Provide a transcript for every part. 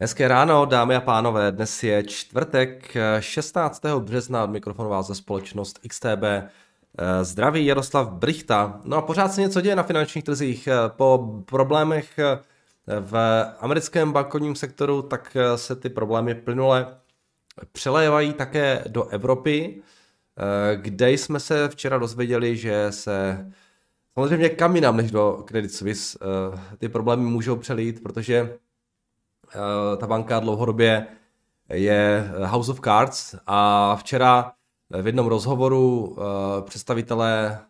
Hezké ráno, dámy a pánové. Dnes je čtvrtek 16. března. Od mikrofonu vás ze společnost XTB. Zdraví Jaroslav Brichta. No a pořád se něco děje na finančních trzích. Po problémech v americkém bankovním sektoru, tak se ty problémy plynule přelévají také do Evropy, kde jsme se včera dozvěděli, že se samozřejmě kam jinam než do Credit Suisse ty problémy můžou přelít, protože Eh, ta banka dlouhodobě je House of Cards a včera v jednom rozhovoru eh, představitelé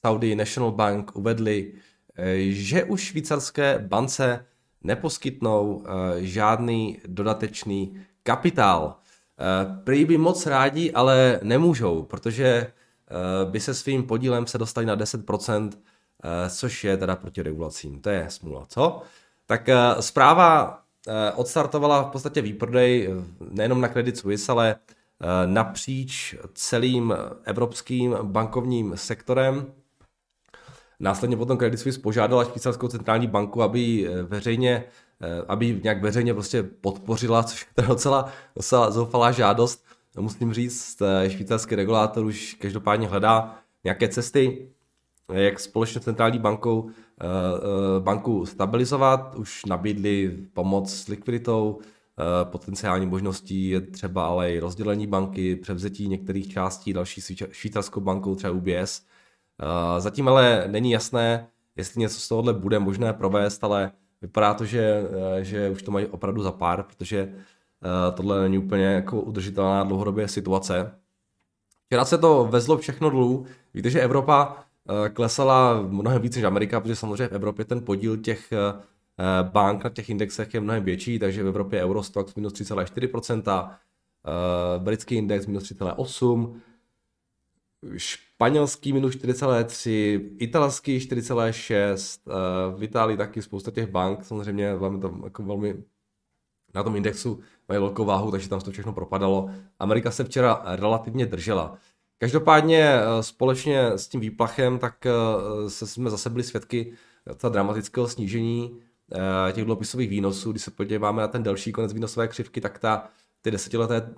Saudi National Bank uvedli, eh, že už švýcarské bance neposkytnou žádný dodatečný kapitál. Prý by moc rádi, ale nemůžou, protože by se svým podílem se dostali na 10%, což je teda proti regulacím. To je smůla, co? Tak zpráva Eh, odstartovala v podstatě výprodej eh, nejenom na Credit Suisse, ale eh, napříč celým evropským bankovním sektorem. Následně potom Credit Suisse požádala švýcarskou centrální banku, aby veřejně, aby nějak veřejně prostě podpořila, což je docela, docela zoufalá žádost. Musím říct, švýcarský regulátor už každopádně hledá nějaké cesty, jak společně s centrální bankou eh, eh, banku stabilizovat. Už nabídli pomoc s likviditou, eh, potenciální možností je třeba ale i rozdělení banky, převzetí některých částí další švýcarskou bankou, třeba UBS. Zatím ale není jasné, jestli něco z tohohle bude možné provést, ale vypadá to, že, že už to mají opravdu za pár, protože tohle není úplně jako udržitelná dlouhodobě situace. Včera se to vezlo všechno dolů. Víte, že Evropa klesala mnohem víc než Amerika, protože samozřejmě v Evropě ten podíl těch eh, bank na těch indexech je mnohem větší, takže v Evropě Eurostox minus 3,4%, eh, britský index minus 3,8%, španělský minus 4,3, italský 4,6, v Itálii taky spousta těch bank, samozřejmě velmi to, jako velmi na tom indexu mají velkou váhu, takže tam to všechno propadalo. Amerika se včera relativně držela. Každopádně eh, společně s tím výplachem, tak eh, se jsme zase byli svědky ta dramatického snížení eh, těch dluhopisových výnosů. Když se podíváme na ten delší konec výnosové křivky, tak ta, ty desetileté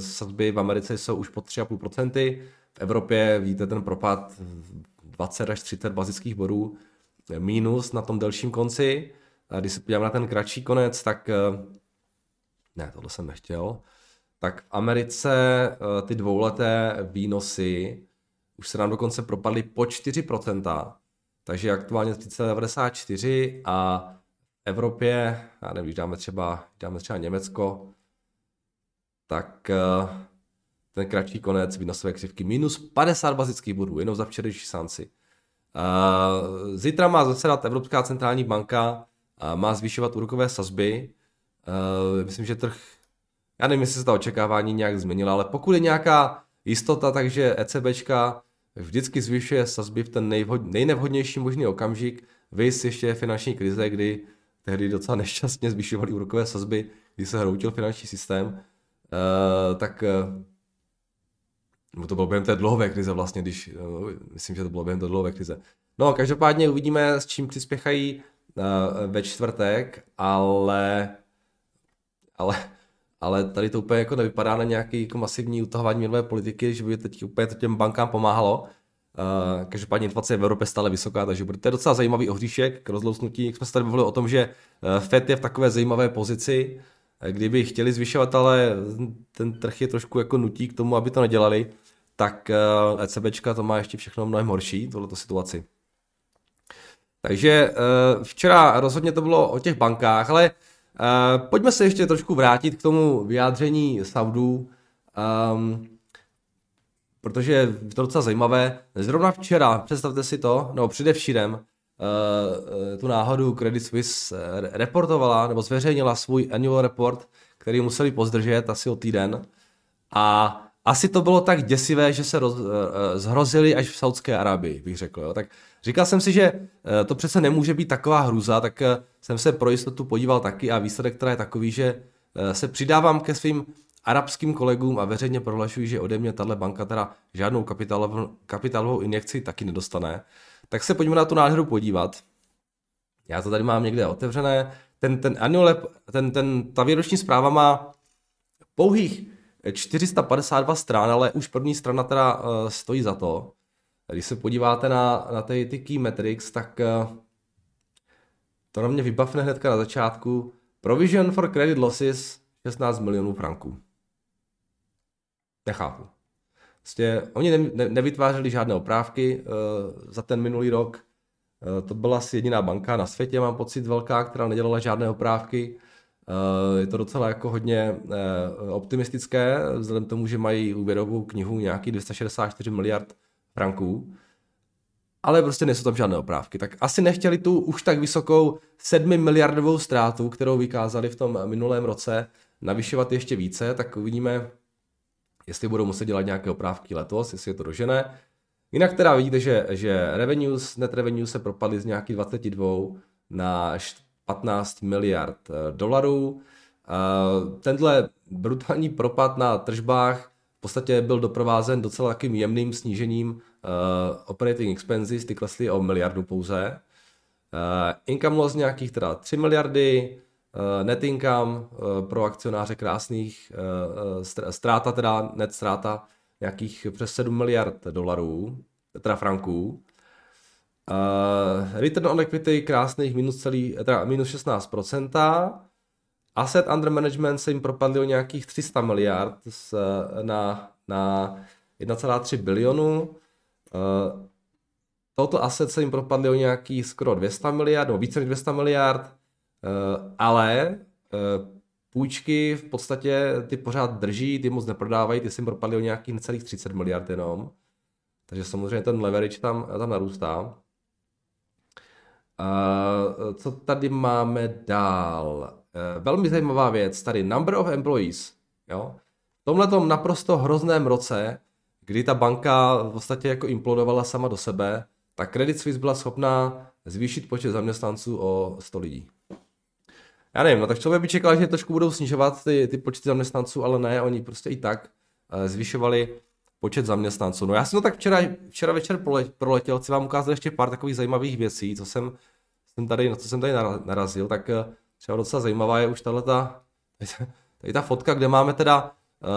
sazby v Americe jsou už pod 3,5%. V Evropě víte ten propad 20 až 30 bazických bodů mínus na tom delším konci. Když se podíváme na ten kratší konec, tak ne, tohle jsem nechtěl tak v Americe eh, ty dvouleté výnosy už se nám dokonce propadly po 4%, takže aktuálně 394 a v Evropě, já nevím, když dáme třeba, dáme třeba Německo, tak eh, ten kratší konec výnosové křivky minus 50 bazických bodů, jenom za včerejší sanci. Eh, zítra má zasedat Evropská centrální banka, má zvyšovat úrokové sazby. Myslím, že trh já nevím, jestli se ta očekávání nějak změnila, ale pokud je nějaká jistota, takže ECBčka vždycky zvyšuje sazby v ten nejvhod, nejnevhodnější možný okamžik, vy ještě finanční krize, kdy tehdy docela nešťastně zvyšovali úrokové sazby, když se hroutil finanční systém, uh, tak uh, to bylo během té dlouhé krize vlastně, když, uh, myslím, že to bylo během té dlouhé krize. No, každopádně uvidíme, s čím přispěchají uh, ve čtvrtek, ale ale ale tady to úplně jako nevypadá na nějaký jako masivní utahování měnové politiky, že by teď úplně to těm bankám pomáhalo. Uh, každopádně inflace je v Evropě stále vysoká, takže bude to docela zajímavý ohříšek k rozlousnutí. Jak jsme se tady mluvili o tom, že uh, Fed je v takové zajímavé pozici, uh, kdyby chtěli zvyšovat, ale ten trh je trošku jako nutí k tomu, aby to nedělali, tak ECBčka to má ještě všechno mnohem horší, tohleto situaci. Takže včera rozhodně to bylo o těch bankách, ale Uh, pojďme se ještě trošku vrátit k tomu vyjádření Saudů, um, protože je to docela zajímavé. Zrovna včera, představte si to, no především, uh, tu náhodu Credit Suisse reportovala nebo zveřejnila svůj annual report, který museli pozdržet asi o týden. A asi to bylo tak děsivé, že se roz, uh, zhrozili až v Saudské Arabii, bych řekl. Jo. Tak Říkal jsem si, že eh, to přece nemůže být taková hruza, tak eh, jsem se pro jistotu podíval taky a výsledek teda je takový, že eh, se přidávám ke svým arabským kolegům a veřejně prohlašuji, že ode mě tahle banka teda žádnou kapitálovou, kapitálovou injekci taky nedostane. Tak se pojďme na tu nádheru podívat. Já to tady mám někde otevřené, ten, ten annual, ten, ten, ta výroční zpráva má pouhých 452 stran, ale už první strana teda stojí za to. Když se podíváte na, na ty, ty key metrics, tak uh, to na mě vybavne hnedka na začátku. Provision for credit losses 16 milionů franků. Nechápu. Prostě oni ne, ne, nevytvářeli žádné oprávky uh, za ten minulý rok. Uh, to byla asi jediná banka na světě, mám pocit, velká, která nedělala žádné oprávky. Uh, je to docela jako hodně uh, optimistické, vzhledem k tomu, že mají úvěrovou knihu nějaký 264 miliard franků. Ale prostě nejsou tam žádné oprávky. Tak asi nechtěli tu už tak vysokou 7 miliardovou ztrátu, kterou vykázali v tom minulém roce, navyšovat ještě více, tak uvidíme, jestli budou muset dělat nějaké oprávky letos, jestli je to dožené. Jinak teda vidíte, že, že revenues, net revenues se propadly z nějakých 22 na 15 miliard eh, dolarů. Eh, tenhle brutální propad na tržbách v podstatě byl doprovázen docela takým jemným snížením operating expenses, ty klesly o miliardu pouze. Uh, income loss nějakých teda 3 miliardy, uh, net income pro akcionáře krásných, ztráta teda, net ztráta nějakých přes 7 miliard dolarů, teda franků. Uh, return on equity krásných minus, celý, teda minus 16%. Asset under management se jim propadly o nějakých 300 miliard z, na, na 1,3 bilionu. Uh, total asset se jim propadly o nějakých skoro 200 miliard, nebo více než 200 miliard, uh, ale uh, půjčky v podstatě ty pořád drží, ty moc neprodávají, ty se jim propadly o nějakých necelých 30 miliard jenom. Takže samozřejmě ten leverage tam, tam narůstá. Uh, co tady máme dál? Uh, velmi zajímavá věc, tady number of employees. Jo? V tomhle naprosto hrozném roce, kdy ta banka v podstatě jako implodovala sama do sebe, tak Credit Suisse byla schopná zvýšit počet zaměstnanců o 100 lidí. Já nevím, no tak člověk by čekal, že trošku budou snižovat ty, ty počty zaměstnanců, ale ne, oni prostě i tak uh, zvyšovali počet zaměstnanců. No já jsem to tak včera, včera večer proletěl, chci vám ukázat ještě pár takových zajímavých věcí, co jsem, jsem tady, na co jsem tady narazil, tak eh, třeba docela zajímavá je už tahle ta, tady ta fotka, kde máme teda uh,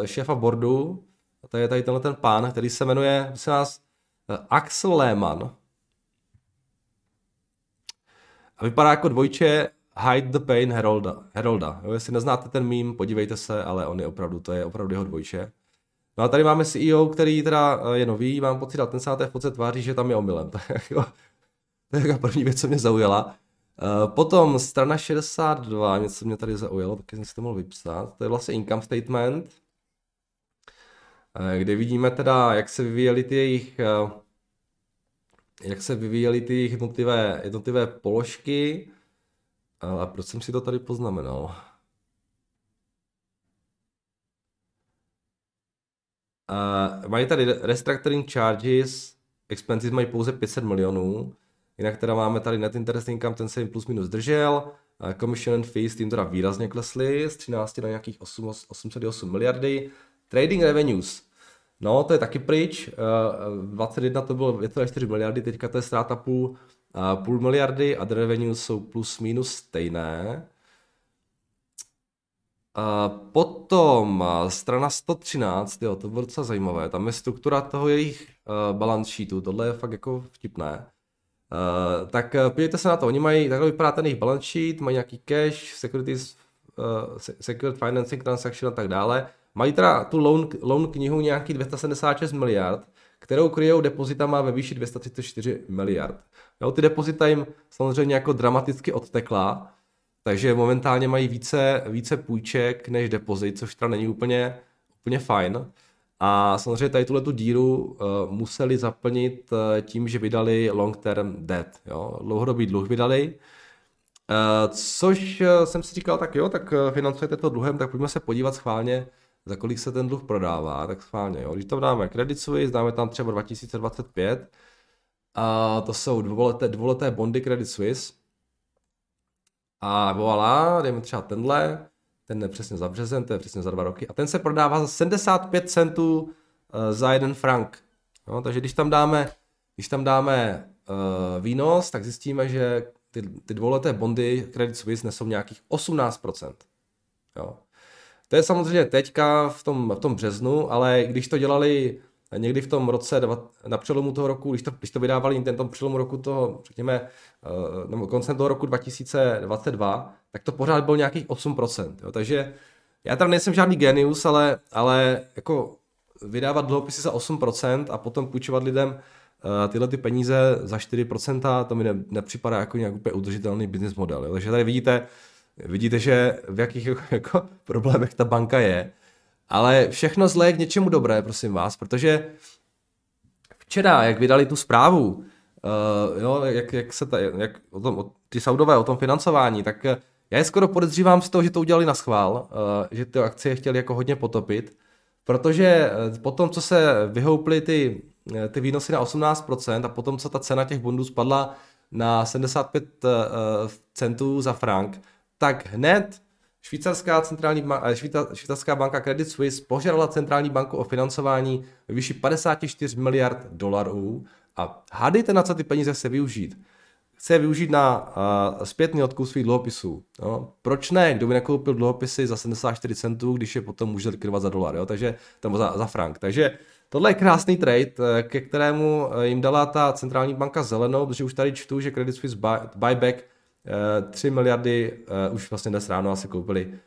uh, šéfa boardu, a tady je tady tenhle ten pán, který se jmenuje, myslím nás, uh, Axel Lehmann. A vypadá jako dvojče Hide the Pain Herolda. Herolda. Jo, jestli neznáte ten mím, podívejte se, ale on je opravdu, to je opravdu jeho dvojče. No a tady máme CEO, který teda eh, je nový, mám pocit, a ten se na té fotce tváří, že tam je omylem. to je jako první věc, co mě zaujala. Uh, potom strana 62, něco mě tady zaujalo, taky jsem si to mohl vypsat. To je vlastně income statement, kde vidíme teda, jak se vyvíjely ty jejich, uh, jak se vyvíjely ty jejich jednotlivé, jednotlivé položky. A proč jsem si to tady poznamenal? Uh, mají tady restructuring charges, expenses mají pouze 500 milionů, jinak teda máme tady net interest income, ten se jim plus minus držel, uh, commission and fees tím teda výrazně klesly z 13 na nějakých 8, 808 miliardy, trading revenues, no to je taky pryč, uh, 21 to bylo 2,4 miliardy, teďka to je ztráta půl, uh, půl miliardy a revenues jsou plus minus stejné. Potom strana 113, jo, to bylo docela zajímavé, tam je struktura toho jejich balance sheetu, tohle je fakt jako vtipné. Uh, tak podívejte se na to, oni mají, takhle vypadá ten jejich balance sheet, mají nějaký cash, securities, uh, secured financing transaction a tak dále. Mají teda tu loan, loan knihu nějaký 276 miliard, kterou kryjou depozitama ve výši 234 miliard. Jo, ty depozita jim samozřejmě jako dramaticky odtekla, takže momentálně mají více, více půjček než depozit, což teda není úplně, úplně fajn. A samozřejmě tady tuhle tu díru uh, museli zaplnit uh, tím, že vydali long term debt, jo? dlouhodobý dluh vydali, uh, což jsem si říkal, tak jo, tak financujete to dluhem, tak pojďme se podívat schválně, za kolik se ten dluh prodává, tak schválně, jo. Když tam dáme Credit Suisse, dáme tam třeba 2025, a to jsou dvouleté, dvouleté bondy Credit Suisse, a voilà, dejme třeba tenhle, ten je přesně za březen, to je přesně za dva roky. A ten se prodává za 75 centů eh, za jeden frank. No, takže když tam dáme, když tam dáme uh, výnos, tak zjistíme, že ty, ty dvouleté bondy Credit Suisse nesou nějakých 18%. Jo. To je samozřejmě teďka v tom, v tom březnu, ale když to dělali někdy v tom roce, na přelomu toho roku, když to, když to vydávali ten tom přelomu roku toho, řekněme, eh, nebo koncem toho roku 2022, tak to pořád bylo nějakých 8%. Jo. Takže já tam nejsem žádný genius, ale, ale jako vydávat dluhopisy za 8% a potom půjčovat lidem uh, tyhle ty peníze za 4%, to mi ne, nepřipadá jako nějak úplně udržitelný business model. Jo. Takže tady vidíte, vidíte, že v jakých jako, problémech ta banka je. Ale všechno zlé je k něčemu dobré, prosím vás, protože včera, jak vydali tu zprávu, uh, jo, jak, jak se ta, jak o tom, o, ty Saudové o tom financování, tak já je skoro podezřívám z toho, že to udělali na schvál, uh, že ty akcie chtěli jako hodně potopit, protože eh, potom, co se vyhouply ty, eh, ty výnosy na 18% a potom, co ta cena těch bondů spadla na 75 uh, centů za frank, tak hned švýcarská, centrální, švýcarská banka Credit Suisse požádala centrální banku o financování výši 54 miliard dolarů a hádejte, na co ty peníze se využít chce využít na uh, zpětný odkup svých dluhopisů. Jo? Proč ne? Kdo by nekoupil dluhopisy za 74 centů, když je potom může likvidovat za dolar, jo? Takže, nebo za, za frank. Takže tohle je krásný trade, eh, ke kterému eh, jim dala ta centrální banka zelenou, protože už tady čtu, že Credit Suisse buy, buyback 3 miliardy už vlastně dnes ráno asi koupili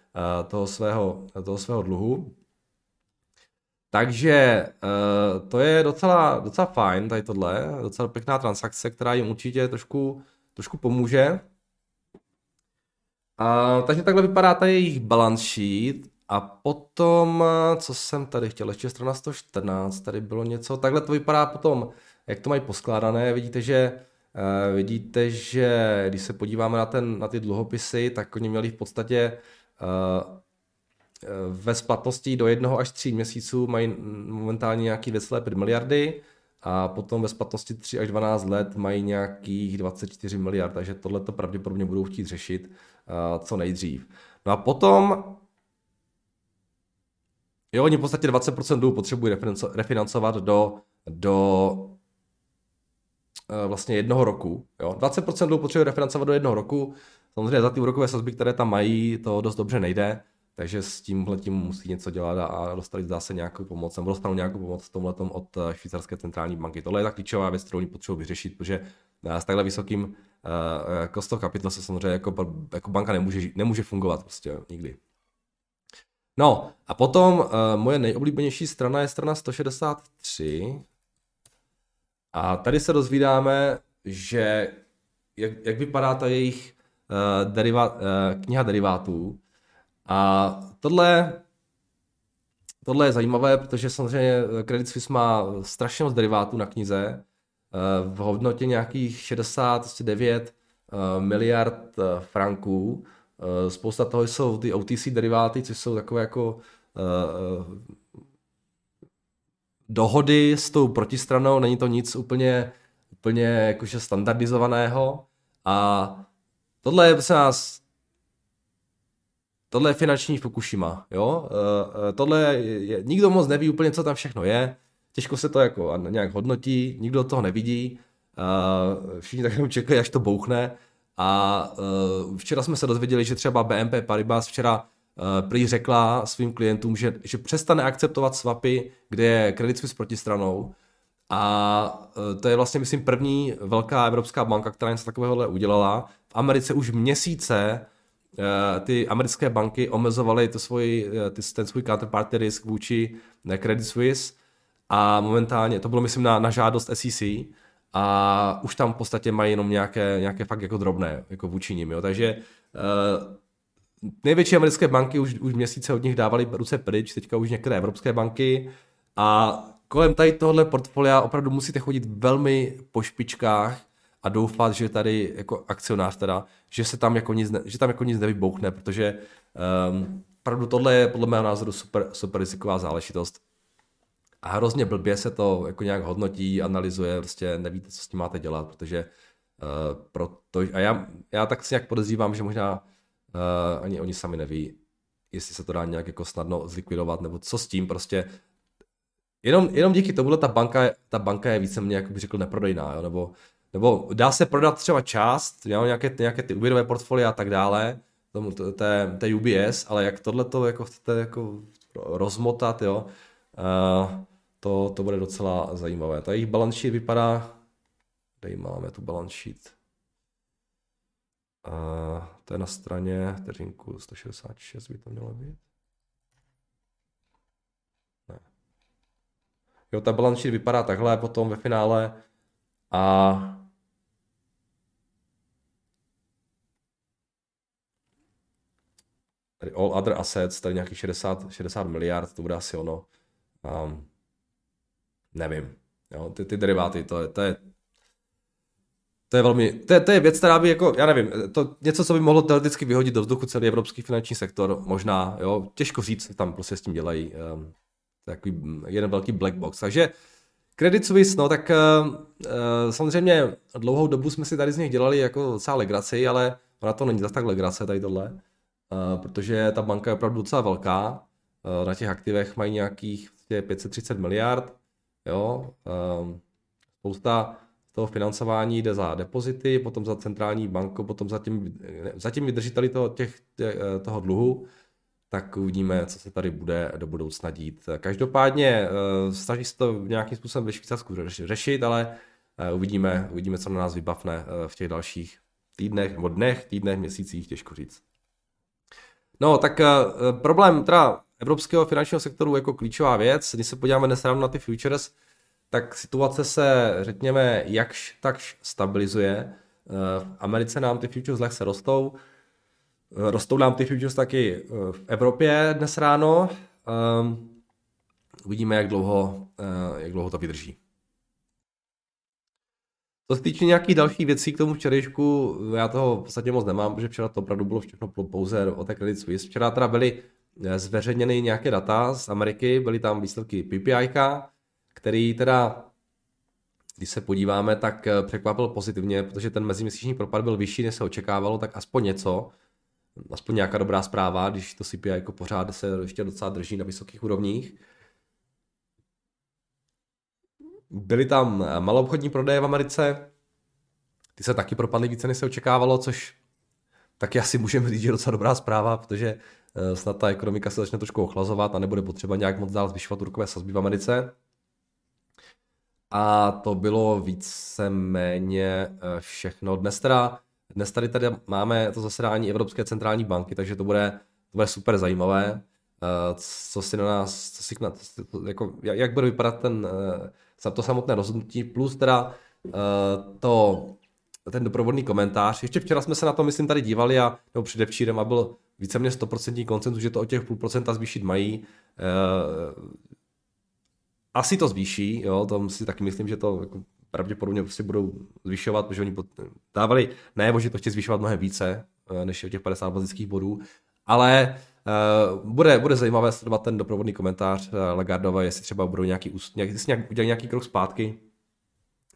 toho svého, toho svého dluhu. Takže to je docela, docela fajn, tady tohle, docela pěkná transakce, která jim určitě trošku, trošku pomůže. Uh, takže takhle vypadá tady jejich balance sheet. A potom, co jsem tady chtěl, ještě strana 114, tady bylo něco, takhle to vypadá potom, jak to mají poskládané, vidíte, že vidíte, že když se podíváme na, ten, na ty dluhopisy, tak oni měli v podstatě uh, ve splatnosti do jednoho až tří měsíců mají momentálně nějaký 2,5 miliardy a potom ve splatnosti 3 až 12 let mají nějakých 24 miliard, takže tohle to pravděpodobně budou chtít řešit co nejdřív. No a potom Jo, oni v podstatě 20% dluhu potřebují refinancovat do, do vlastně jednoho roku. Jo. 20% dluhu potřebují refinancovat do jednoho roku. Samozřejmě za ty úrokové sazby, které tam mají, to dost dobře nejde. Takže s tímhle tím musí něco dělat a dostali zase nějakou pomoc, nebo dostanou nějakou pomoc v tomhle od eh, švýcarské centrální banky. Tohle je ta klíčová věc, kterou oni potřebují vyřešit, protože eh, s takhle vysokým uh, cost of capital se samozřejmě jako, jako banka nemůže, nemůže fungovat prostě nikdy. No a potom uh, moje nejoblíbenější strana je strana 163 a tady se dozvídáme, že jak, jak vypadá ta jejich uh, deriva, uh, kniha derivátů, a tohle, tohle je zajímavé, protože samozřejmě Credit Suisse má strašně moc derivátů na knize eh, v hodnotě nějakých 69 eh, miliard eh, franků. Spousta toho jsou ty OTC deriváty, což jsou takové jako dohody s tou protistranou, není to nic úplně, úplně jakože standardizovaného. A tohle je se nás tohle je finanční Fukushima, jo, uh, tohle je, nikdo moc neví úplně, co tam všechno je, těžko se to jako nějak hodnotí, nikdo toho nevidí, uh, všichni tak jenom čekají, až to bouchne. A včera jsme se dozvěděli, že třeba BNP Paribas včera prý řekla svým klientům, že, že přestane akceptovat swapy, kde je Credit Suisse protistranou a uh, to je vlastně, myslím, první velká evropská banka, která něco takového udělala. V Americe už měsíce Eh, ty americké banky omezovaly to svůj, eh, ten svůj counterparty risk vůči eh, Credit Suisse a momentálně, to bylo myslím na, na žádost SEC a už tam v podstatě mají jenom nějaké, nějaké fakt jako drobné jako vůči nim, jo. takže největší americké banky už, už měsíce od nich dávali ruce pryč, teďka už některé evropské banky a kolem tady tohle portfolia opravdu musíte chodit velmi po špičkách, a doufat, že tady jako akcionář teda, že se tam jako nic, ne, že tam jako nic nevybouchne, protože um, opravdu tohle je podle mého názoru super, super riziková záležitost. A hrozně blbě se to jako nějak hodnotí, analyzuje, prostě nevíte, co s tím máte dělat, protože uh, proto, a já, já tak si nějak podezřívám, že možná uh, ani oni sami neví, jestli se to dá nějak jako snadno zlikvidovat, nebo co s tím, prostě jenom, jenom díky tomu ta banka, ta banka je víceméně, jak bych řekl, neprodejná, jo? nebo nebo dá se prodat třeba část, nějaké, nějaké ty úvěrové portfolia a tak dále, tomu, té, té UBS, ale jak tohle to jako chcete jako rozmotat, jo, uh, to, to bude docela zajímavé. Ta jejich balance sheet vypadá, kde máme tu balance sheet, uh, to je na straně vteřinku 166 by to mělo být. Ne. Jo, ta balance sheet vypadá takhle potom ve finále a tady all other assets, tady nějakých 60, 60 miliard, to bude asi ono. Um, nevím. Jo, ty, ty deriváty, to je, to je to je velmi, to je, to je věc, která by jako, já nevím, to něco, co by mohlo teoreticky vyhodit do vzduchu celý evropský finanční sektor, možná, jo, těžko říct, tam prostě s tím dělají, um, takový jeden velký black box. Takže Credit Suisse, no tak uh, samozřejmě dlouhou dobu jsme si tady z nich dělali jako docela legraci, ale ona to není zase tak legrace tady tohle, uh, protože ta banka je opravdu docela velká, na těch aktivech mají nějakých 530 prostě miliard, jo, um, spousta toho financování jde za depozity, potom za centrální banku, potom za tím, za tím vydržiteli toho, těch, těch, toho dluhu, tak uvidíme, co se tady bude do budoucna dít. Každopádně eh, snaží se to nějakým způsobem ve Švýcarsku řešit, ale eh, uvidíme, uvidíme, co na nás vybavne eh, v těch dalších týdnech, nebo dnech, týdnech, měsících, těžko říct. No, tak problém teda evropského finančního sektoru jako klíčová věc, když se podíváme dnes na ty futures, tak situace se, řekněme, jakž takž stabilizuje. V Americe nám ty futures lehce rostou, Rostou nám ty futures taky eh, v Evropě dnes ráno. Um, uvidíme, jak dlouho, uh, jak dlouho to vydrží. Co se týče nějakých dalších věcí k tomu včerejšku, já toho v podstatě moc nemám, protože včera to opravdu bylo všechno pouze o té Credit Suisse. Včera teda byly eh, zveřejněny nějaké data z Ameriky, byly tam výsledky PPI, který teda, když se podíváme, tak překvapil pozitivně, protože ten meziměsíční propad byl vyšší, než se očekávalo, tak aspoň něco aspoň nějaká dobrá zpráva, když to CPI jako pořád se ještě docela drží na vysokých úrovních. Byly tam maloobchodní prodeje v Americe, ty se taky propadly více, než se očekávalo, což taky asi můžeme říct, že je docela dobrá zpráva, protože eh, snad ta ekonomika se začne trošku ochlazovat a nebude potřeba nějak moc dál zvyšovat úrokové sazby v Americe. A to bylo víceméně eh, všechno. Dnes teda dnes tady, tady máme to zasedání Evropské centrální banky, takže to bude, to bude super zajímavé. Eh, co si na nás, co si na, jako, jak bude vypadat ten, eh, to samotné rozhodnutí, plus teda to, ten doprovodný komentář. Ještě včera jsme se na to, myslím, tady dívali a nebo předevčírem a byl víceméně 100% koncentus, že to o těch půl procenta zvýšit mají. Asi to zvýší, jo, to si taky myslím, že to jako pravděpodobně prostě budou zvyšovat, protože oni dávali najevo, že to chtějí zvyšovat mnohem více, eh, než těch 50 bazických bodů, ale uh, bude, bude zajímavé sledovat ten doprovodný komentář uh, Lagardové, jestli třeba budou nějaký, nějak, jestli nějak, udělají nějaký krok zpátky,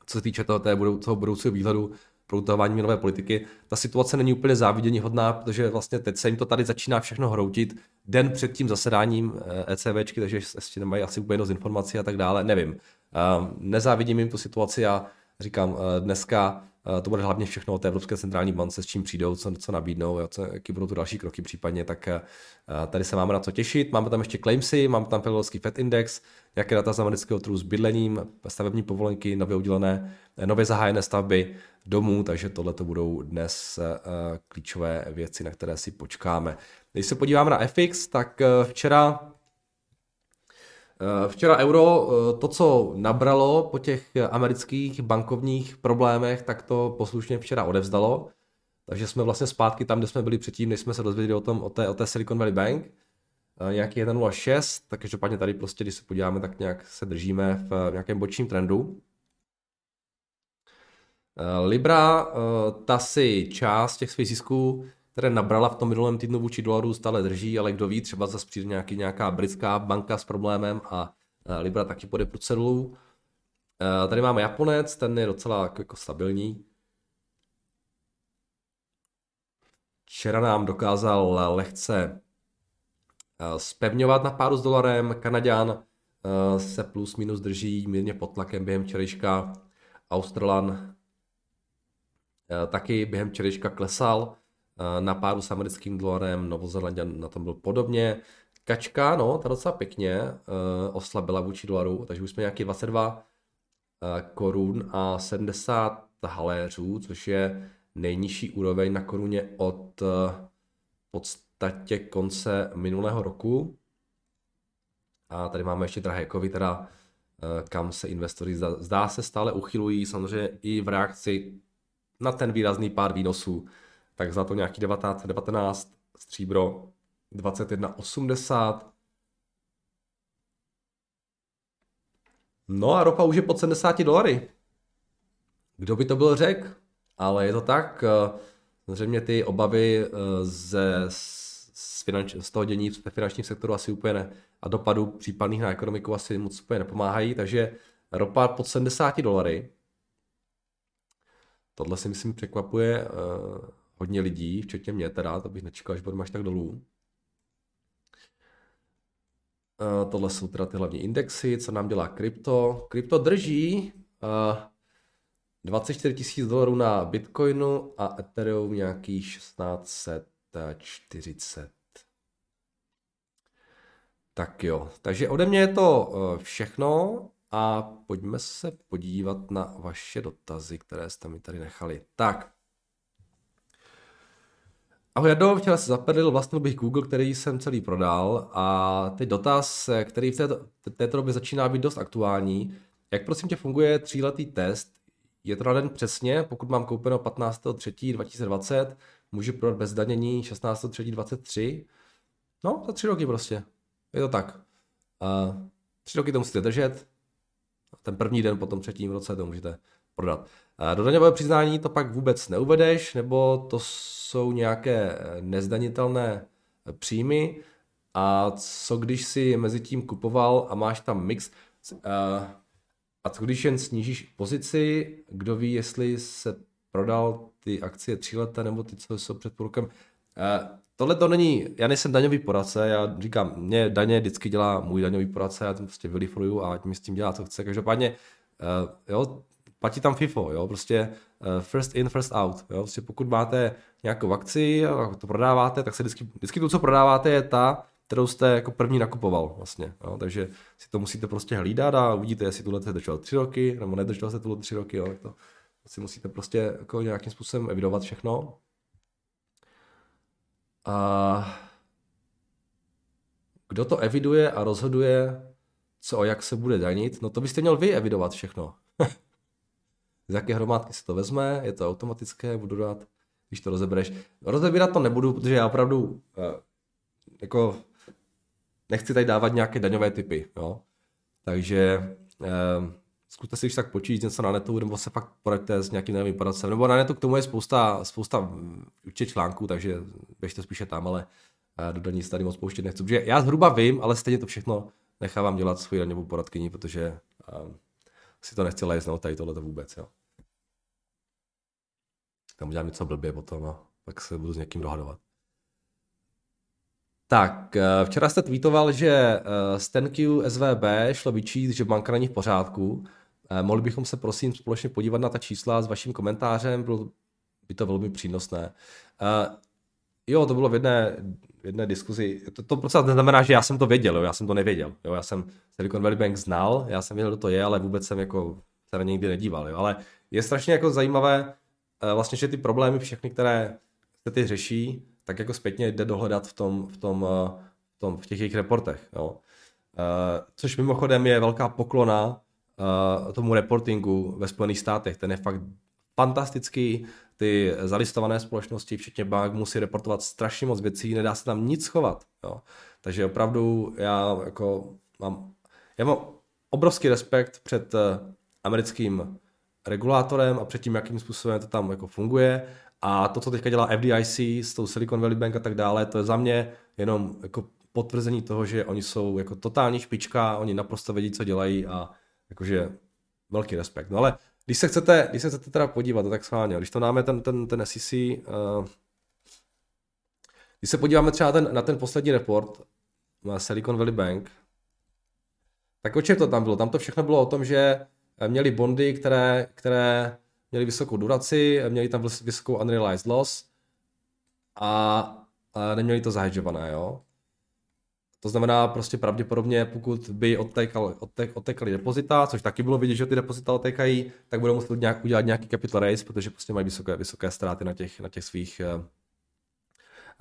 co se týče toho, toho budoucího výhledu protahování měnové politiky. Ta situace není úplně závidění hodná, protože vlastně teď se jim to tady začíná všechno hroutit den před tím zasedáním ECBčky, takže ještě nemají asi úplně dost informací a tak dále, nevím. Ehm, nezávidím jim tu situaci a říkám, eh, dneska eh, to bude hlavně všechno o té Evropské centrální bance, s čím přijdou, co, co nabídnou, co, jaký budou tu další kroky případně, tak eh, tady se máme na co těšit. Máme tam ještě claimsy, máme tam Philadelphia Fed Index, nějaké data z amerického trhu s bydlením, stavební povolenky, nově udělené, nově zahájené stavby domů, takže tohle to budou dnes klíčové věci, na které si počkáme. Když se podíváme na FX, tak včera Eh, včera euro, eh, to, co nabralo po těch amerických bankovních problémech, tak to poslušně včera odevzdalo. Takže jsme vlastně zpátky tam, kde jsme byli předtím, než jsme se dozvěděli o, tom, o, té, o té Silicon Valley Bank. Eh, nějaký 1.06, tak každopádně tady prostě, když se podíváme, tak nějak se držíme v nějakém bočním trendu. Libra, ta si část těch svých zisků které nabrala v tom minulém týdnu vůči dolaru, stále drží, ale kdo ví, třeba zase přijde nějaký, nějaká britská banka s problémem a Libra taky půjde pro cedulu. Tady máme Japonec, ten je docela jako, jako stabilní. Včera nám dokázal lehce spevňovat na páru s dolarem. Kanaďan se plus minus drží mírně pod tlakem během včerejška. Australan taky během včerejška klesal na páru s americkým dolarem, Novozelanděn na tom byl podobně. Kačka, no, ta docela pěkně oslabila vůči dolaru, takže už jsme nějaký 22 korun a 70 haléřů, což je nejnižší úroveň na koruně od podstatě konce minulého roku. A tady máme ještě Drahekovi, teda eh, kam se investory zdá se stále uchylují, samozřejmě i v reakci na ten výrazný pár výnosů. Tak za to nějaký 19, 19 stříbro 21,80. No a ropa už je pod 70 dolary. Kdo by to byl řek? Ale je to tak. Eh, samozřejmě ty obavy eh, ze z, finanč, z toho dění ve finančním sektoru asi úplně ne, a dopadu případných na ekonomiku asi moc úplně nepomáhají, takže ropa pod 70 dolary. Tohle si myslím překvapuje uh, hodně lidí, včetně mě teda, to bych nečekal, že budu až tak dolů. Uh, tohle jsou teda ty hlavní indexy, co nám dělá krypto. Krypto drží uh, 24 tisíc dolarů na Bitcoinu a Ethereum nějakých 1640. Tak jo, takže ode mě je to eh, všechno a pojďme se podívat na vaše dotazy, které jste mi tady nechali. Tak. Ahoj Jardo, včera se zapadl, vlastnil bych Google, který jsem celý prodal a teď dotaz, který v této, této době začíná být dost aktuální. Jak prosím tě funguje tříletý test? Je to na den přesně, pokud mám koupeno 15.3.2020, můžu prodat bez danění 16.3.23? No, za tři roky prostě. Je to tak. Uh, tři roky to musíte držet, ten první den po tom třetím roce to můžete prodat. Uh, do daňového přiznání to pak vůbec neuvedeš, nebo to jsou nějaké nezdanitelné příjmy a co když si mezi tím kupoval a máš tam mix, a co když jen snížíš pozici, kdo ví, jestli se prodal ty akcie tři leta nebo ty, co jsou před půl rokem. Tohle to není, já nejsem daňový poradce, já říkám, mě daně vždycky dělá můj daňový poradce, já to prostě vylifruju a ať mi s tím dělá, co chce. Každopádně, jo, platí tam FIFO, jo, prostě uh, first in, first out, jo, prostě pokud máte nějakou akci a to prodáváte, tak se vždycky, vždycky to, co prodáváte, je ta, kterou jste jako první nakupoval vlastně, jo, takže si to musíte prostě hlídat a uvidíte, jestli tuhle se držel tři roky, nebo nedržel se tuhle tři roky, jo, to si musíte prostě jako nějakým způsobem evidovat všechno a kdo to eviduje a rozhoduje, co a jak se bude danit, no to byste měl vy evidovat všechno. Z jaké hromádky se to vezme, je to automatické, budu dát, když to rozebereš. Rozebírat to nebudu, protože já opravdu eh, jako nechci tady dávat nějaké daňové typy, jo. Takže eh, zkuste si tak počít něco na netu, nebo se fakt poraďte s nějakým novým poradcem, nebo na netu k tomu je spousta, spousta určitě článků, takže běžte spíše tam, ale eh, do daní se tady moc pouštět nechci, protože já zhruba vím, ale stejně to všechno nechávám dělat svou daňovou poradkyni, protože uh, si to nechci lejznout tady tohle vůbec, jo. Tam udělám něco blbě potom a pak se budu s někým dohadovat. Tak, eh, včera jste tweetoval, že z TenQ SVB šlo vyčíst, že banka není v pořádku. Eh, mohli bychom se prosím společně podívat na ta čísla s vaším komentářem, bylo by to velmi přínosné. Jo, to bylo v jedné, v jedné diskuzi. To, to prostě neznamená, že já jsem to věděl, jo, já jsem to nevěděl. Jo, já jsem Silicon Valley Bank znal, já jsem věděl, kdo to je, ale vůbec jsem jako se na nikdy nedíval. Jo. Ale je strašně jako zajímavé, vlastně, že ty problémy všechny, které se ty řeší, tak jako zpětně jde dohledat v tom, v tom, uh, v, tom v těch jejich reportech. Jo. Uh, což mimochodem je velká poklona tomu reportingu ve Spojených státech. Ten je fakt fantastický. Ty zalistované společnosti, včetně bank, musí reportovat strašně moc věcí, nedá se tam nic schovat. Jo. Takže opravdu já jako mám, já mám obrovský respekt před americkým regulátorem a před tím, jakým způsobem to tam jako funguje. A to, co teďka dělá FDIC s tou Silicon Valley Bank a tak dále, to je za mě jenom jako potvrzení toho, že oni jsou jako totální špička, oni naprosto vědí, co dělají a Jakože velký respekt. No ale když se chcete, když se chcete teda podívat, tak schválně, když to máme ten, ten, ten SEC, uh, když se podíváme třeba ten, na ten poslední report na Silicon Valley Bank, tak o čem to tam bylo? Tam to všechno bylo o tom, že měli bondy, které, které měli vysokou duraci, měli tam vysokou unrealized loss a, a neměli to zahedžované, jo. To znamená prostě pravděpodobně, pokud by odtekal, odtek, odtekali depozita, což taky bylo vidět, že ty depozita odtekají, tak budou muset nějak, udělat nějaký capital raise, protože prostě mají vysoké, vysoké ztráty na těch, na těch svých eh,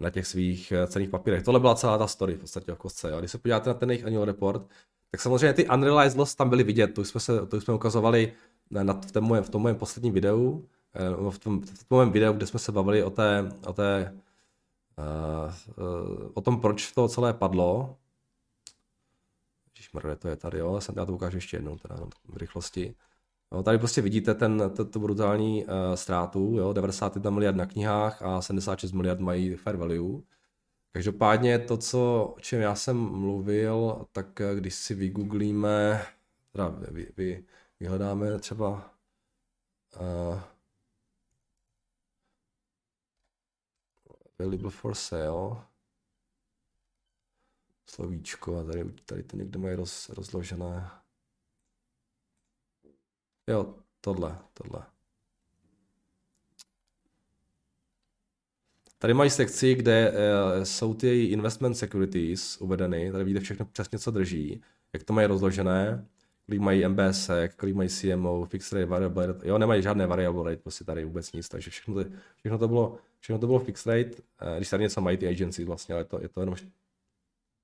na těch svých eh, cených papírech. Tohle byla celá ta story v podstatě o kostce. Jo. Když se podíváte na ten jejich annual report, tak samozřejmě ty unrealized loss tam byly vidět, to jsme, se, to jsme ukazovali na, v, tom mojem, v tom mojem posledním videu, eh, v tom, v tom mém videu, kde jsme se bavili o té, o té uh, uh, o tom, proč to celé padlo. Ježišmarja, to je tady, jo, já, to ukážu ještě jednou, teda v rychlosti. No, tady prostě vidíte ten, to brutální uh, ztrátu, jo, 91 miliard na knihách a 76 miliard mají fair value. Každopádně to, co, o čem já jsem mluvil, tak když si vygooglíme, teda vy, vy, vyhledáme třeba uh, available for sale slovíčko a tady, tady to někde mají roz, rozložené. Jo, tohle, tohle. Tady mají sekci, kde uh, jsou ty investment securities uvedeny, tady vidíte všechno přesně, co drží, jak to mají rozložené, kolik mají MBS, kolik mají CMO, fixed rate, variable rate, jo, nemají žádné variable rate, prostě tady vůbec nic, takže všechno to, všechno to bylo, všechno to bylo fixed rate, uh, když tady něco mají ty agencies vlastně, ale to, je to jenom,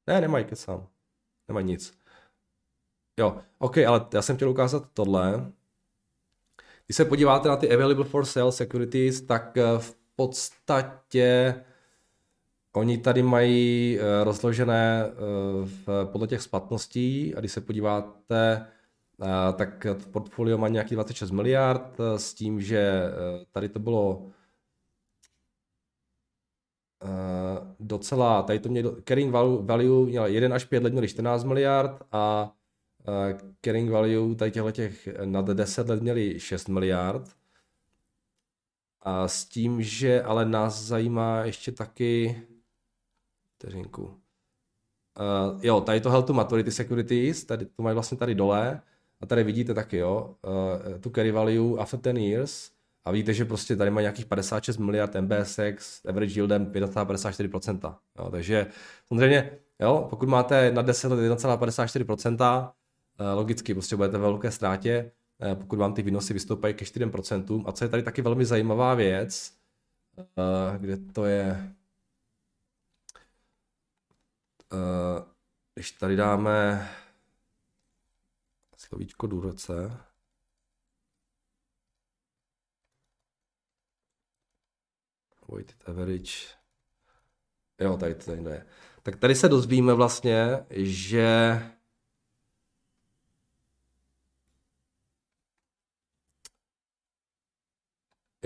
ne, nemají kecám, nemají nic. Jo, ok, ale já jsem chtěl ukázat tohle, když se podíváte na ty available for sale securities, tak eh, v podstatě oni tady mají eh, rozložené eh, podle těch splatností a když se podíváte, tak portfolio má nějaký 26 miliard s tím, že tady to bylo docela, tady to mělo, carrying value měla 1 až 5 let měli 14 miliard a carrying value tady těchto těch nad 10 let měli 6 miliard. A s tím, že ale nás zajímá ještě taky vteřinku. Uh, jo, tady to Health to Maturity Securities, tady to mají vlastně tady dole. A tady vidíte taky, jo, uh, tu carry value after 10 years. A vidíte, že prostě tady mají nějakých 56 miliard MBSX, average yieldem 1,54%. Jo, takže samozřejmě, jo, pokud máte na 10 let 1,54%, Eh, logicky prostě budete ve velké ztrátě, pokud vám ty výnosy vystoupají ke 4%. A co je tady taky velmi zajímavá věc, eh, kde to je, když tady dáme slovíčko důroce, weighted average, jo, tady to tady je. Tak tady se dozvíme vlastně, že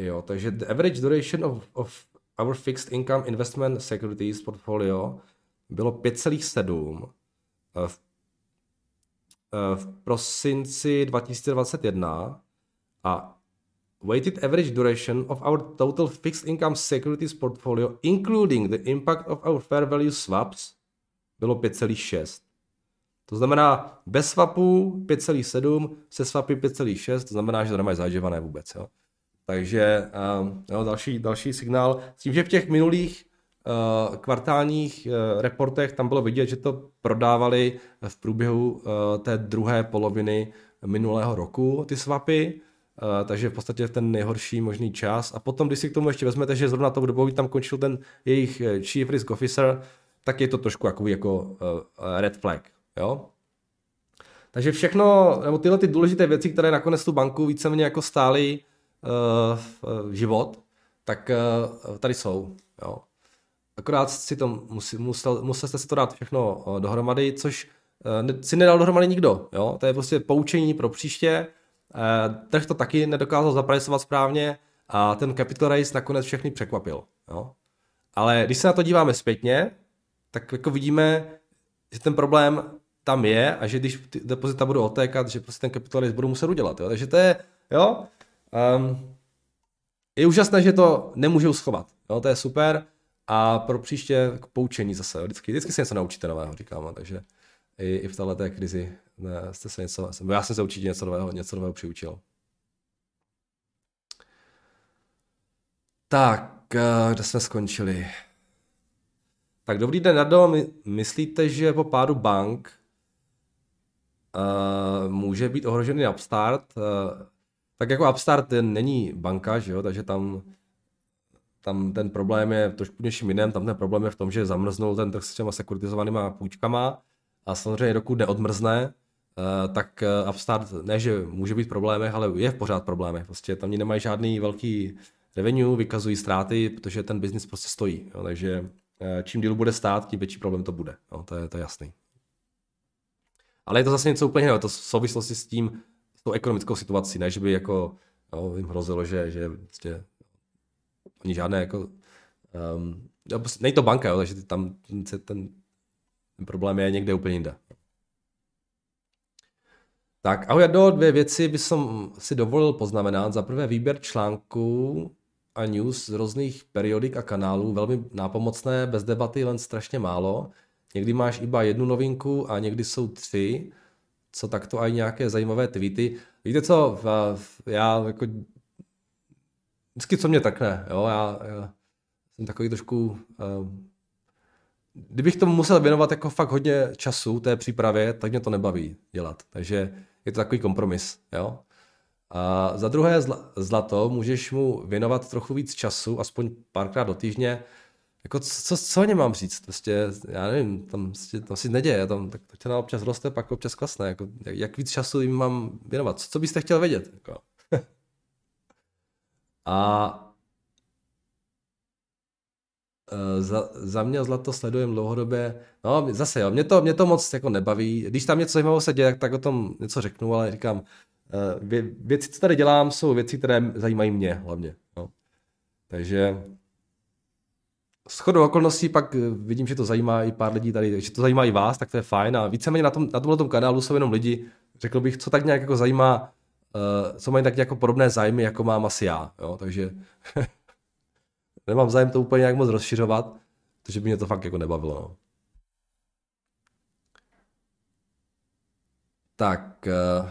Jo, takže the average duration of, of our fixed income investment securities portfolio bylo 5,7 eh, v, eh, v prosinci 2021 a weighted average duration of our total fixed income securities portfolio, including the impact of our fair value swaps, bylo 5,6. To znamená, bez swapů 5,7, se swapy 5,6, to znamená, že to nemají zažívané vůbec. Jo? Takže uh, jo, další, další signál. S tím, že v těch minulých uh, kvartálních uh, reportech tam bylo vidět, že to prodávali v průběhu uh, té druhé poloviny minulého roku, ty swapy, uh, takže v podstatě ten nejhorší možný čas. A potom, když si k tomu ještě vezmete, že zrovna tou dobou tam končil ten jejich chief risk officer, tak je to trošku jako, jako red flag. Jo? Takže všechno, nebo tyhle ty důležité věci, které nakonec tu banku víceméně jako stály uh, život, tak uh, tady jsou. Jo. Akorát si to musí, musel, musel jste si to dát všechno uh, dohromady, což uh, si nedal dohromady nikdo. Jo. To je prostě poučení pro příště. Uh, trh to taky nedokázal zapracovat správně a ten capital raise nakonec všechny překvapil. Jo. Ale když se na to díváme zpětně, tak jako vidíme, že ten problém tam je a že když ty depozita budou otékat, že prostě ten capital raise budou muset udělat. Jo. Takže to je, jo, Um, je úžasné, že to nemůžou schovat. Jo, to je super. A pro příště k poučení zase. Vždycky, vždycky se něco naučíte nového, říkám. No, takže i, i v této krizi ne, jste se něco, já jsem se určitě něco nového, něco nového přiučil. Tak, eh, kde jsme skončili? Tak dobrý den, Nado. Myslíte, že po pádu bank uh, může být ohrožený Upstart? Uh, tak jako Upstart není banka, že jo? takže tam, tam ten problém je trošku něčím jiném. Tam ten problém je v tom, že zamrznul ten trh s těma sekuritizovanýma půjčkama a samozřejmě dokud neodmrzne, uh, tak Upstart ne, že může být v problémech, ale je v pořád problémech. Prostě tam nemají žádný velký revenue, vykazují ztráty, protože ten biznis prostě stojí. Jo? Takže Eh, čím díl bude stát, tím větší problém to bude. No, to, je, to je jasný. Ale je to zase něco úplně jiného. To v souvislosti s tím, s tou ekonomickou situací, ne, že by jako no, jim hrozilo, že, že prostě oni žádné jako um, není to banka, jo, takže tam ten, ten, ten problém je někde úplně jinde. Tak, ahoj, do dvě věci by som si dovolil poznamenat. Za prvé výběr článku a news z různých periodik a kanálů, velmi nápomocné, bez debaty, len strašně málo. Někdy máš iba jednu novinku a někdy jsou tři, co takto aj nějaké zajímavé tweety. Víte co, já jako vždycky co mě takne, jo, já, já jsem takový trošku, um, kdybych tomu musel věnovat jako fakt hodně času té přípravě, tak mě to nebaví dělat, takže je to takový kompromis, jo. A za druhé zlato můžeš mu věnovat trochu víc času, aspoň párkrát do týdně. Jako co, co o něm mám říct? Prostě, já nevím, tam, prostě, tam si neděje, tam, tak to tě občas roste, pak občas klasne. Jako, jak, jak víc času jim mám věnovat? Co, co byste chtěl vědět? Jako. A e, za, za mě zlato sledujem dlouhodobě. No zase jo, mě to, mě to moc jako nebaví. Když tam něco zajímavého se děje, tak, tak o tom něco řeknu, ale říkám, Eh, vě, věci, co tady dělám, jsou věci, které zajímají mě hlavně. No. Takže s chodou okolností pak eh, vidím, že to zajímá i pár lidí tady, že to zajímá i vás, tak to je fajn. A víceméně na, tom, na tomhle tom kanálu jsou jenom lidi, řekl bych, co tak nějak jako zajímá, uh, co mají tak jako podobné zájmy, jako mám asi já. Jo? Takže nemám zájem to úplně nějak moc rozšiřovat, protože by mě to fakt jako nebavilo. No. Tak, uh,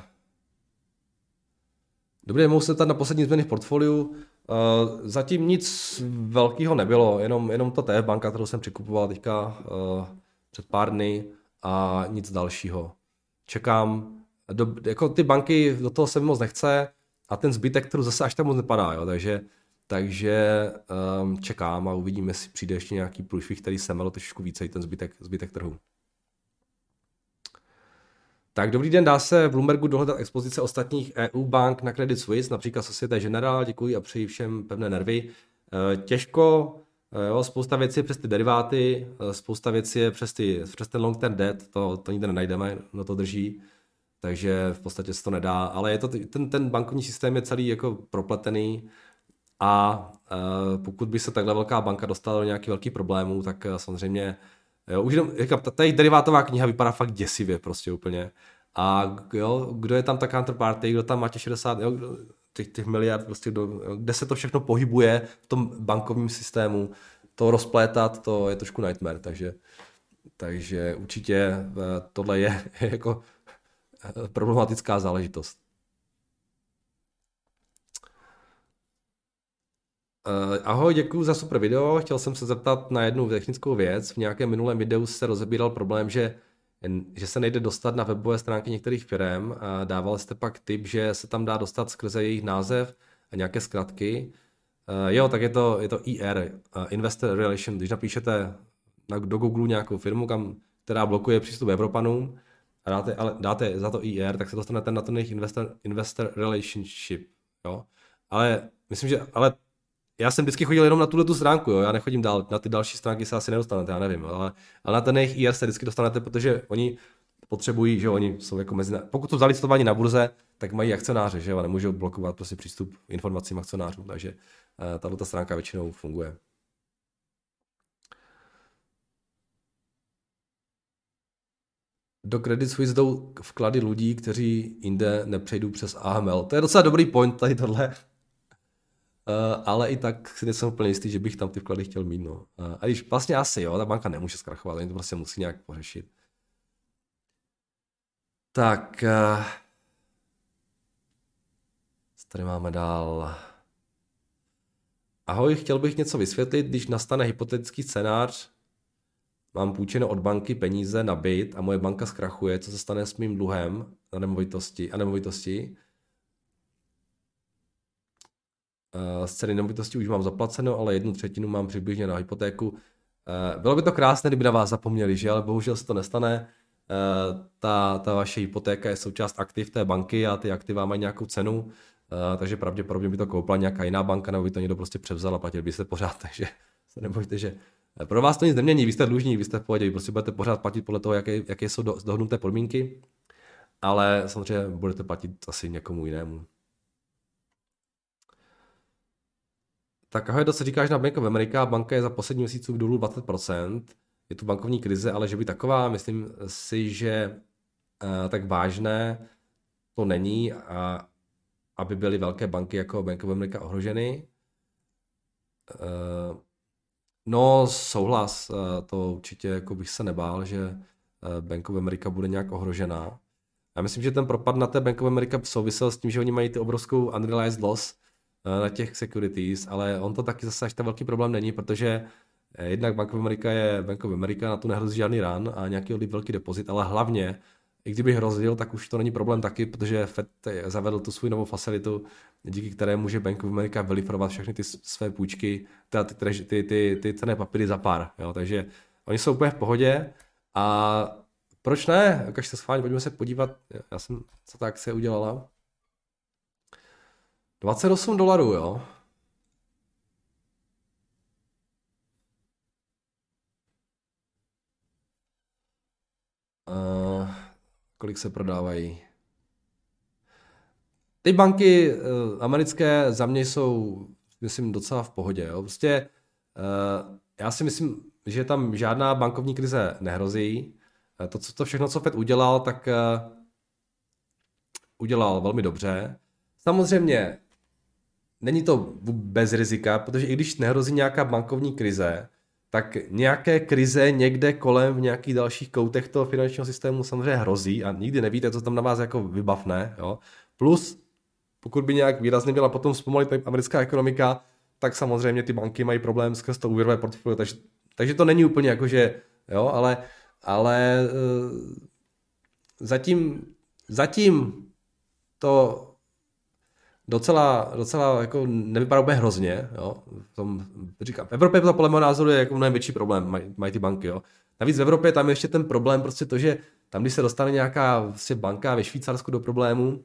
Dobrý, mohu se na poslední změny v portfoliu. Uh, zatím nic velkého nebylo, jenom, jenom ta TF banka, kterou jsem přikupoval teďka uh, před pár dny a nic dalšího. Čekám, do, jako ty banky, do toho se mi moc nechce a ten zbytek, který zase až tam moc nepadá, jo, takže, takže um, čekám a uvidíme, jestli přijde ještě nějaký průšvih, který se melo trošku více, i ten zbytek, zbytek trhu. Tak dobrý den, dá se v Bloombergu dohledat expozice ostatních EU bank na Credit Suisse, například Societe Generale, děkuji a přeji všem pevné nervy. Eh, těžko, eh, jo, spousta věcí je přes ty deriváty, eh, spousta věcí je přes, ty, přes ten long term debt, to, to nikde nenajdeme, no to drží, takže v podstatě se to nedá, ale je to, ten, ten bankovní systém je celý jako propletený a pokud by se takhle velká banka dostala do nějakých velkých problémů, tak samozřejmě Jo, už jenom, říkám, ta, ta derivátová kniha vypadá fakt děsivě prostě úplně. A jo, kdo je tam ta counterparty, kdo tam má těch 60, jo, těch, těch miliard, prostě kdo, jo, kde se to všechno pohybuje v tom bankovním systému, to rozplétat, to je trošku nightmare, takže, takže určitě eh, tohle je jako eh, problematická záležitost. Ahoj, děkuji za super video. Chtěl jsem se zeptat na jednu technickou věc. V nějakém minulém videu se rozebíral problém, že, že se nejde dostat na webové stránky některých firm. A dával jste pak tip, že se tam dá dostat skrze jejich název a nějaké zkratky. Uh, jo, tak je to, je to IR, Investor Relation. Když napíšete na, do Google nějakou firmu, kam, která blokuje přístup Evropanům, a dáte, ale dáte za to IR, tak se dostanete na ten jejich investor, investor relationship. Jo? Ale myslím, že ale já jsem vždycky chodil jenom na tuhle tu stránku, jo? já nechodím dál, na ty další stránky se asi nedostanete, já nevím, ale, ale na ten jejich IR se vždycky dostanete, protože oni potřebují, že oni jsou jako mezi, pokud jsou zalistovaní na burze, tak mají akcionáře, že jo, a nemůžou blokovat prostě přístup informacím akcionářů, takže uh, tato stránka většinou funguje. do Credit Suisse jdou vklady lidí, kteří jinde nepřejdou přes AML. To je docela dobrý point tady tohle. Uh, ale i tak si nejsem úplně jistý, že bych tam ty vklady chtěl mít. No. Uh, a když vlastně asi jo, ta banka nemůže zkrachovat, oni to prostě musí nějak pořešit. Tak, co tady máme dál? Ahoj, chtěl bych něco vysvětlit, když nastane hypotetický scénář, mám půjčeno od banky peníze na byt a moje banka zkrachuje, co se stane s mým dluhem na nemovitosti a nemovitosti. Eh, z ceny nemovitosti už mám zaplaceno, ale jednu třetinu mám přibližně na hypotéku. Eh, bylo by to krásné, kdyby na vás zapomněli, že? ale bohužel se to nestane. Eh, ta, ta vaše hypotéka je součást aktiv té banky a ty aktiva mají nějakou cenu, takže pravděpodobně by to koupila nějaká jiná banka, nebo by to někdo prostě převzal a platil byste pořád, takže se nebojte, že pro vás to nic nemění, vy jste dlužní, vy jste v pohodě, vy prostě budete pořád platit podle toho, jaké, jaké jsou dohodnuté podmínky, ale samozřejmě budete platit asi někomu jinému. Tak ahoj, se říkáš na Bank of America, banka je za poslední měsíců v dolů 20%, je tu bankovní krize, ale že by taková, myslím si, že uh, tak vážné to není, a aby byly velké banky jako Bank of America ohroženy. Uh, no, souhlas, uh, to určitě jako bych se nebál, že Bank of America bude nějak ohrožená. Já myslím, že ten propad na té Bank of America souvisel s tím, že oni mají ty obrovskou unrealized loss, na těch securities, ale on to taky zase až tak velký problém není, protože eh, jednak Bank of America je Bank of America, na to nehrozí žádný run a nějaký velký depozit, ale hlavně, i kdyby hrozil, tak už to není problém taky, protože Fed zavedl tu svou novou facilitu, díky které může Bank of America vylifrovat všechny ty své půjčky, teda ty, ty, ty, ty, ty cené papíry za pár. Jo? Takže oni jsou úplně v pohodě a proč ne? Ukažte schválně, pojďme se podívat. Já jsem, co ta akce udělala. 28 dolarů, jo. Uh, kolik se prodávají? Ty banky uh, americké za mě jsou, myslím, docela v pohodě. Jo. Prostě uh, já si myslím, že tam žádná bankovní krize nehrozí. Uh, to, co, to všechno, co Fed udělal, tak uh, udělal velmi dobře. Samozřejmě není to bez rizika, protože i když nehrozí nějaká bankovní krize, tak nějaké krize někde kolem v nějakých dalších koutech toho finančního systému samozřejmě hrozí a nikdy nevíte, co tam na vás jako vybavne. Jo? Plus, pokud by nějak výrazně byla potom zpomalit americká ekonomika, tak samozřejmě ty banky mají problém skrz to úvěrové portfolio, takže, takže to není úplně jako, že jo, ale, ale uh, zatím, zatím to docela, docela jako nevypadá úplně hrozně. Jo? V, tom, říkám, v Evropě to podle mého názoru je jako mnohem větší problém, mají, mají ty banky. Jo? Navíc v Evropě tam je ještě ten problém, prostě to, že tam, když se dostane nějaká vlastně banka ve Švýcarsku do problému,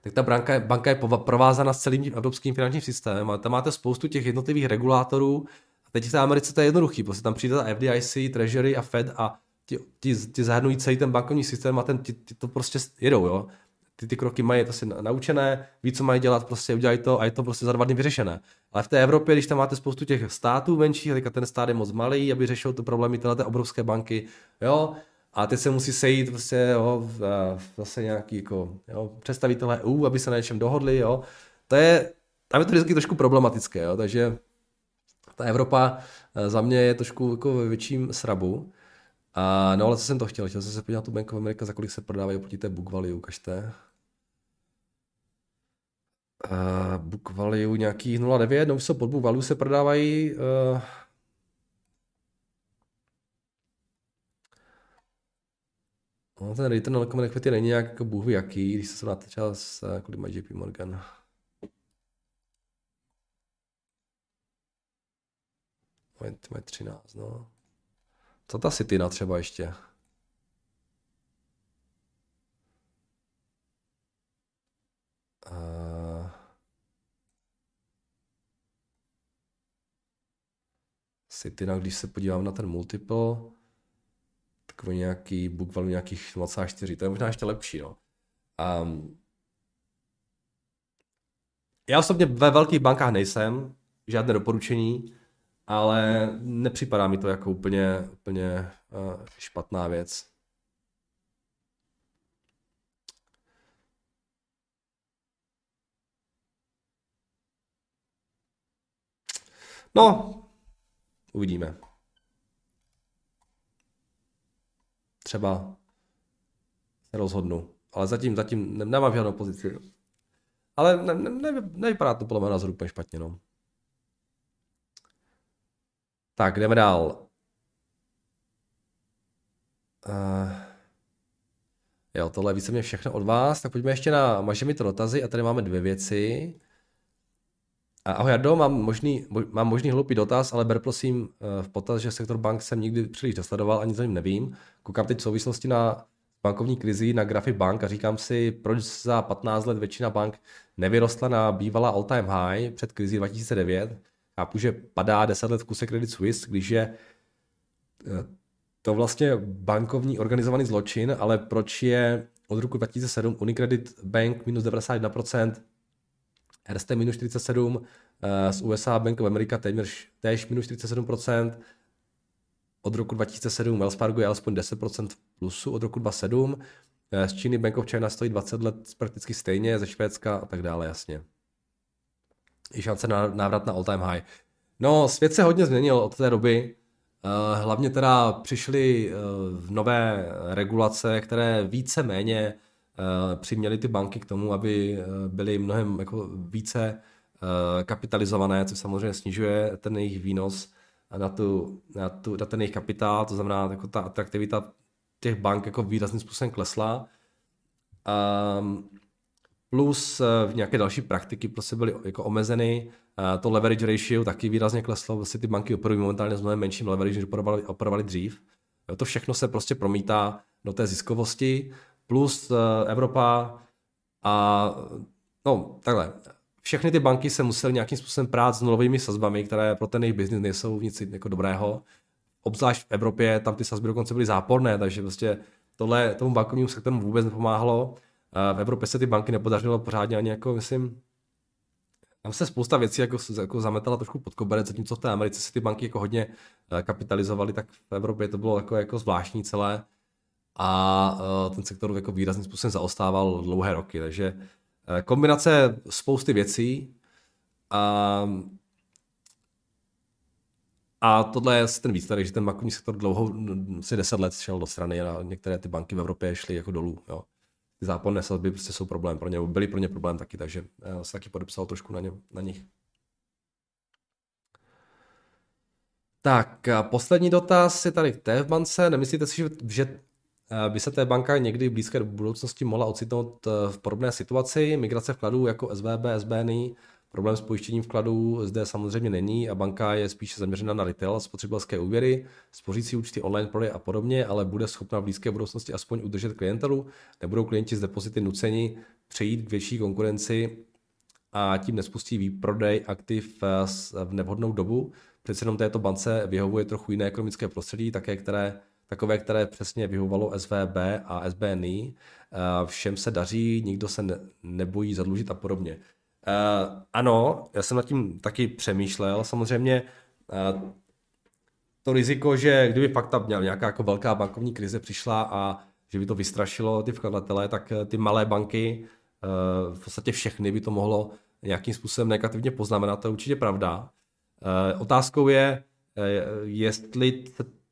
tak ta banka, banka je provázána s celým evropským finančním systémem, ale tam máte spoustu těch jednotlivých regulátorů a teď v té Americe to je jednoduchý, prostě tam přijde ta FDIC, Treasury a Fed a ti, ti, ti zahrnují celý ten bankovní systém a ten, ti, ti to prostě jedou, jo ty, ty kroky mají to si naučené, ví, co mají dělat, prostě udělají to a je to prostě za dva dny vyřešené. Ale v té Evropě, když tam máte spoustu těch států menších, teďka ten stát je moc malý, aby řešil ty problémy tyhle obrovské banky, jo, a teď se musí sejít prostě, jo, zase nějaký jako, jo, představitelé EU, aby se na něčem dohodli, jo. To je, tam je to vždycky trošku problematické, jo, takže ta Evropa eh, za mě je trošku jako ve větším srabu. A, no ale co jsem to chtěl? Chtěl jsem se podívat na tu Bank of America, za kolik se prodávají oproti té book value, ukažte. Uh, book value nějaký 0,9, no jsou pod book value se prodávají uh, No, ten return on common equity není nějak jako bůh jaký, když se srovnáte třeba s, kolik má JP Morgan. Mají 13, no. Co ta Cityna třeba ještě? Uh... Cityna, když se podívám na ten multiple, takový nějaký book value nějakých 0,4, to je možná ještě lepší, no. Um, já osobně ve velkých bankách nejsem, žádné doporučení, ale nepřipadá mi to jako úplně, úplně uh, špatná věc. No, uvidíme. Třeba se rozhodnu. Ale zatím, zatím nemám žádnou pozici. Ale ne, ne, ne, nevypadá to podle mého názoru úplně špatně, no. Tak, jdeme dál. Uh, jo, tohle je víceméně všechno od vás. Tak pojďme ještě na maže mi to dotazy a tady máme dvě věci. Ahoj Jardo, mám možný, mám možný hloupý dotaz, ale ber prosím eh, v potaz, že sektor bank jsem nikdy příliš nesledoval, ani za ním nevím. Koukám teď v souvislosti na bankovní krizi, na grafy bank a říkám si, proč za 15 let většina bank nevyrostla na bývalá all-time high před krizi 2009. Chápu, že padá 10 let v kuse Credit Suisse, když je eh, to vlastně bankovní organizovaný zločin, ale proč je od roku 2007 Unicredit Bank minus 91%, RST minus 47, eh, z USA Bank of America téměř též minus 47%, od roku 2007 Wells Fargo je alespoň 10% v plusu od roku 2007, eh, z Číny Bank of China stojí 20 let prakticky stejně, ze Švédska a tak dále, jasně. Je šance na návrat na all time high. No, svět se hodně změnil od té doby. Eh, hlavně teda přišly nové regulace, které více méně Eh, přiměli ty banky k tomu, aby eh, byly mnohem jako více eh, kapitalizované, což samozřejmě snižuje ten jejich výnos na, tu, na, tu, na ten jejich kapitál, to znamená, jako ta atraktivita těch bank jako výrazným způsobem klesla. Um, plus v nějaké další praktiky prostě byly jako omezeny. To leverage ratio taky výrazně kleslo, vlastně ty banky operují momentálně s mnohem menším leverage, než operovali, operovali dřív. To všechno se prostě promítá do té ziskovosti plus uh, Evropa a no takhle, všechny ty banky se musely nějakým způsobem prát s nulovými sazbami, které pro ten jejich biznis nejsou nic jako dobrého. Obzvlášť v Evropě, tam ty sazby dokonce byly záporné, takže prostě tohle tomu bankovnímu sektoru vůbec nepomáhalo. V Evropě se ty banky nepodařilo pořádně ani jako, myslím, tam se spousta věcí jako, jako zametala trošku pod koberec, zatímco v té Americe se ty banky jako hodně eh, kapitalizovaly, tak v Evropě to bylo jako, jako zvláštní celé a eh, ten sektor jako výrazným způsobem zaostával dlouhé roky. Takže eh, kombinace spousty věcí a, a tohle je ten výsledek, že ten bankovní sektor dlouho, asi 10 let šel do strany a některé ty banky v Evropě šly jako dolů. Jo. Záporné sazby prostě jsou problém pro ně, byly pro ně problém taky, takže já se taky podepsal trošku na, ně, na nich. Tak, poslední dotaz je tady v té bance. Nemyslíte si, že, že Eh, by se té banka někdy v blízké budoucnosti mohla ocitnout eh, v podobné situaci. Migrace vkladů jako SVB, SBNI, problém s pojištěním vkladů zde samozřejmě není a banka je spíše zaměřena na retail, spotřebitelské úvěry, spořící účty online prodej a podobně, ale bude schopna v blízké budoucnosti aspoň udržet klientelu. Nebudou klienti z depozity nuceni přejít k větší konkurenci a tím nespustí výprodej aktiv eh, v nevhodnou dobu. Přece jenom této bance vyhovuje trochu jiné ekonomické prostředí, také které takové, které přesně vyhovovalo SVB a SBNI. Eh, všem se daří, nikdo se nebojí zadlužit a podobně. Eh, ano, já jsem nad tím taky přemýšlel. Samozřejmě eh, to riziko, že kdyby fakt tam nějaká jako velká bankovní krize přišla a že by to vystrašilo ty vkladatele, tak ty malé banky, v podstatě všechny by to mohlo nějakým způsobem negativně poznamenat, to je určitě pravda. Otázkou je, jestli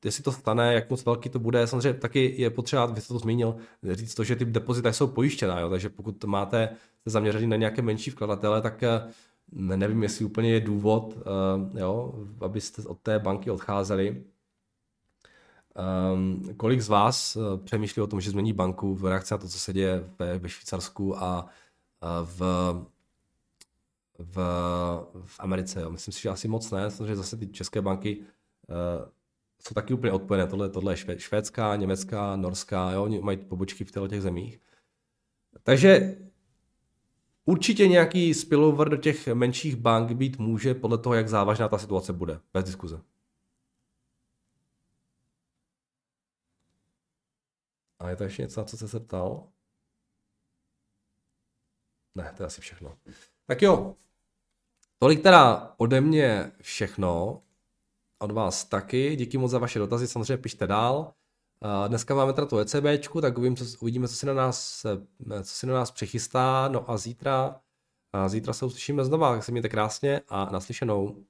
jestli to stane, jak moc velký to bude. Samozřejmě taky je potřeba, vy jste to zmínil, říct to, že ty depozita jsou pojištěná, jo? takže pokud máte zaměřený na nějaké menší vkladatele, tak eh, nevím, jestli úplně je důvod, uh, jo, abyste od té banky odcházeli. Um, kolik z vás uh, přemýšlí o tom, že změní banku v reakci na to, co se děje ve, ve Švýcarsku a v, v, v Americe? Jo? Myslím si, že asi moc ne, protože zase ty české banky jsou taky úplně odpojené. Tohle, tohle je švédská, německá, norská, jo, oni mají pobočky v těch zemích. Takže určitě nějaký spillover do těch menších bank být může podle toho, jak závažná ta situace bude. Bez diskuze. A je to ještě něco, na co jste se ptal? Ne, to je asi všechno. Tak jo, tolik teda ode mě všechno od vás taky. Díky moc za vaše dotazy, samozřejmě pište dál. Dneska máme teda tu ECBčku, tak uvidíme, co, uvidíme, co si na nás, co si na nás přichystá. No a zítra, a zítra se uslyšíme znova, tak se mějte krásně a naslyšenou.